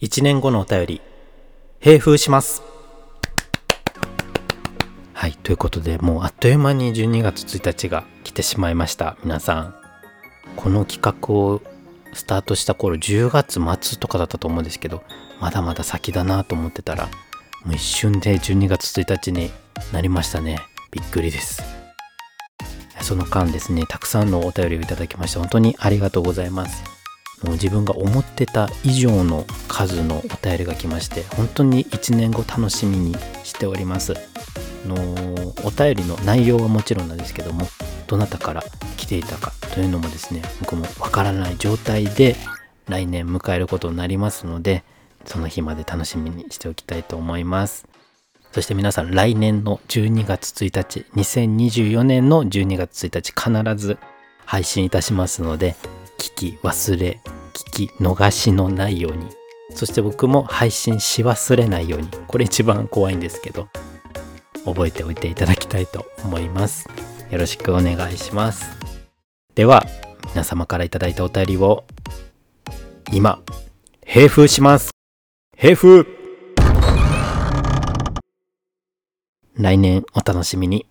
1年後のお便り、閉封します。はい、ということで、もうあっという間に12月1日が来てしまいました。皆さん、この企画をスタートした頃、10月末とかだったと思うんですけど、まだまだ先だなと思ってたら、もう一瞬で12月1日になりましたね。びっくりです。その間ですね、たくさんのお便りをいただきまして、本当にありがとうございます。自分が思ってた以上の数のお便りが来まして本当に1年後楽しみにしております。のお便りの内容はもちろんなんですけどもどなたから来ていたかというのもですね僕もわからない状態で来年迎えることになりますのでその日まで楽しみにしておきたいと思います。そして皆さん来年の12月1日2024年の12月1日必ず配信いたしますのでき忘れ聞き逃しのないように。そして僕も配信し忘れないように。これ一番怖いんですけど覚えておいていただきたいと思います。よろしくお願いします。では皆様からいただいたお便りを今閉封します。閉封。来年お楽しみに。